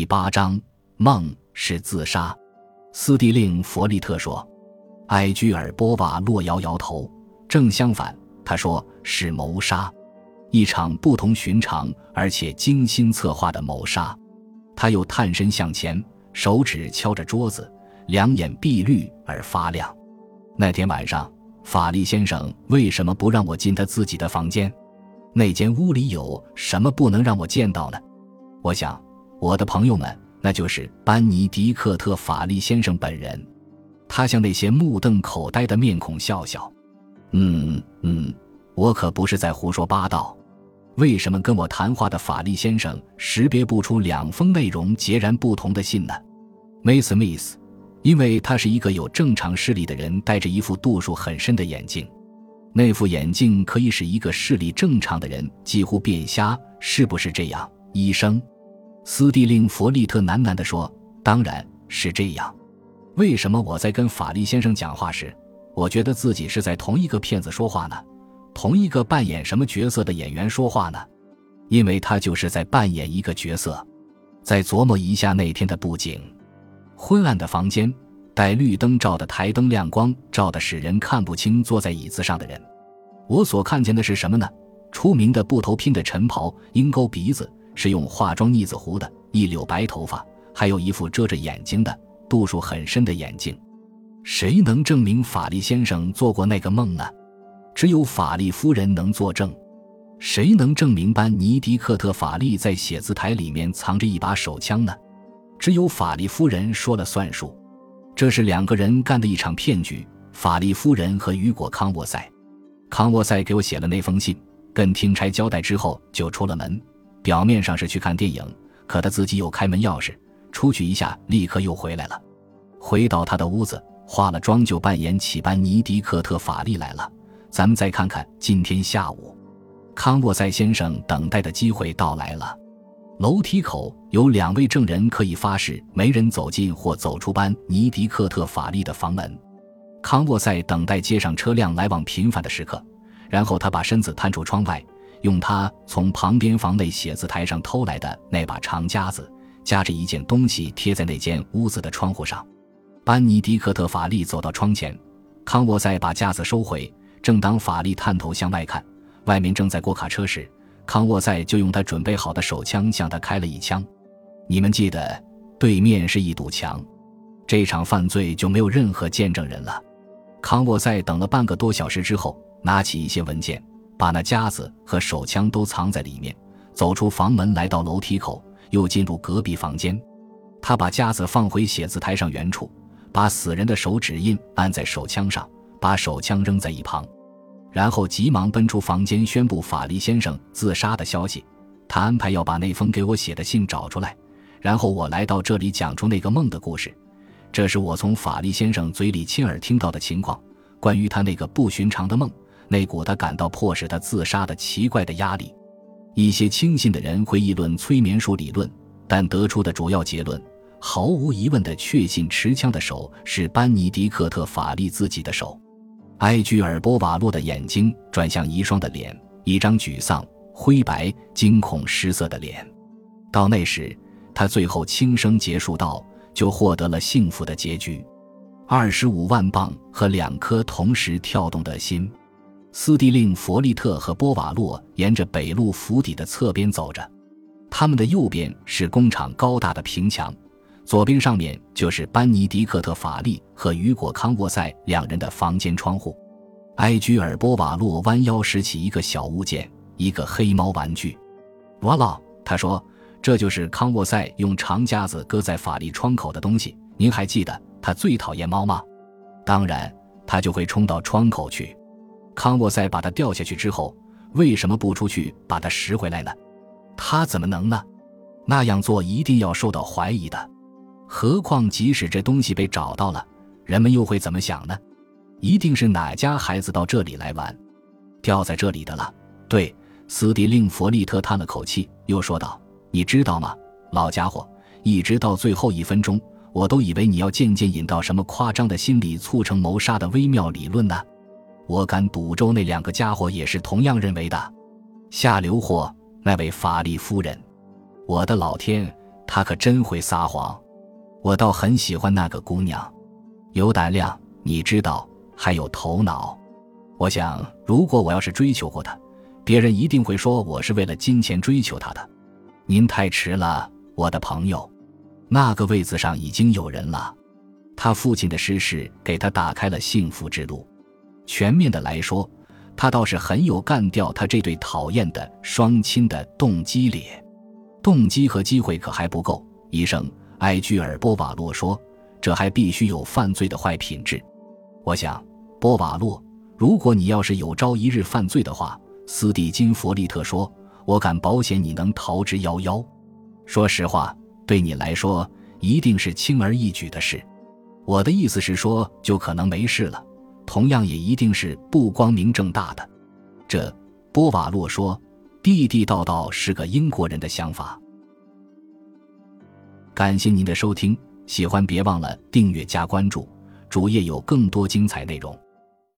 第八章梦是自杀。斯蒂令弗利特说：“埃居尔波瓦洛摇摇头。正相反，他说是谋杀，一场不同寻常而且精心策划的谋杀。”他又探身向前，手指敲着桌子，两眼碧绿而发亮。那天晚上，法利先生为什么不让我进他自己的房间？那间屋里有什么不能让我见到呢？我想。我的朋友们，那就是班尼迪克特·法利先生本人。他向那些目瞪口呆的面孔笑笑。嗯嗯，我可不是在胡说八道。为什么跟我谈话的法利先生识别不出两封内容截然不同的信呢？Miss Smith，因为他是一个有正常视力的人，戴着一副度数很深的眼镜。那副眼镜可以使一个视力正常的人几乎变瞎，是不是这样，医生？斯蒂令弗利特喃喃地说：“当然是这样。为什么我在跟法利先生讲话时，我觉得自己是在同一个骗子说话呢？同一个扮演什么角色的演员说话呢？因为他就是在扮演一个角色，在琢磨一下那天的布景。昏暗的房间，带绿灯罩的台灯亮光照得使人看不清坐在椅子上的人。我所看见的是什么呢？出名的布头拼的晨袍，鹰钩鼻子。”是用化妆腻子糊的，一绺白头发，还有一副遮着眼睛的度数很深的眼镜。谁能证明法利先生做过那个梦呢？只有法利夫人能作证。谁能证明班尼迪克特·法利在写字台里面藏着一把手枪呢？只有法利夫人说了算数。这是两个人干的一场骗局。法利夫人和雨果·康沃塞。康沃塞给我写了那封信，跟听差交代之后就出了门。表面上是去看电影，可他自己有开门钥匙，出去一下，立刻又回来了。回到他的屋子，化了妆就扮演起班尼迪克特·法利来了。咱们再看看今天下午，康沃塞先生等待的机会到来了。楼梯口有两位证人可以发誓，没人走进或走出班尼迪克特·法利的房门。康沃塞等待街上车辆来往频繁的时刻，然后他把身子探出窗外。用他从旁边房内写字台上偷来的那把长夹子，夹着一件东西贴在那间屋子的窗户上。班尼迪克特·法利走到窗前，康沃塞把夹子收回。正当法利探头向外看，外面正在过卡车时，康沃塞就用他准备好的手枪向他开了一枪。你们记得，对面是一堵墙，这场犯罪就没有任何见证人了。康沃塞等了半个多小时之后，拿起一些文件。把那夹子和手枪都藏在里面，走出房门，来到楼梯口，又进入隔壁房间。他把夹子放回写字台上原处，把死人的手指印按在手枪上，把手枪扔在一旁，然后急忙奔出房间，宣布法利先生自杀的消息。他安排要把那封给我写的信找出来，然后我来到这里讲出那个梦的故事。这是我从法利先生嘴里亲耳听到的情况，关于他那个不寻常的梦。那股他感到迫使他自杀的奇怪的压力，一些轻信的人会议论催眠术理论，但得出的主要结论毫无疑问的确信持枪的手是班尼迪克特·法利自己的手。埃居尔波瓦洛的眼睛转向遗孀的脸，一张沮丧、灰白、惊恐失色的脸。到那时，他最后轻声结束道：“就获得了幸福的结局，二十五万镑和两颗同时跳动的心。”斯蒂令弗利特和波瓦洛沿着北路府邸的侧边走着，他们的右边是工厂高大的平墙，左边上面就是班尼迪克特·法利和雨果·康沃塞两人的房间窗户。埃居尔·波瓦洛弯腰拾起一个小物件，一个黑猫玩具。哇啦，他说：“这就是康沃塞用长夹子搁在法利窗口的东西。您还记得他最讨厌猫吗？当然，他就会冲到窗口去。”康沃塞把它掉下去之后，为什么不出去把它拾回来呢？他怎么能呢？那样做一定要受到怀疑的。何况即使这东西被找到了，人们又会怎么想呢？一定是哪家孩子到这里来玩，掉在这里的了。对，斯蒂令弗利特叹了口气，又说道：“你知道吗，老家伙，一直到最后一分钟，我都以为你要渐渐引到什么夸张的心理促成谋杀的微妙理论呢。”我敢赌咒，那两个家伙也是同样认为的。下流货，那位法利夫人，我的老天，他可真会撒谎。我倒很喜欢那个姑娘，有胆量，你知道，还有头脑。我想，如果我要是追求过她，别人一定会说我是为了金钱追求她的。您太迟了，我的朋友，那个位子上已经有人了。他父亲的失势给他打开了幸福之路。全面的来说，他倒是很有干掉他这对讨厌的双亲的动机咧。动机和机会可还不够。医生埃居尔·波瓦洛说：“这还必须有犯罪的坏品质。”我想，波瓦洛。如果你要是有朝一日犯罪的话，斯蒂金·弗利特说：“我敢保险你能逃之夭夭。”说实话，对你来说一定是轻而易举的事。我的意思是说，就可能没事了。同样，也一定是不光明正大的。这，波瓦洛说，地地道道是个英国人的想法。感谢您的收听，喜欢别忘了订阅加关注，主页有更多精彩内容。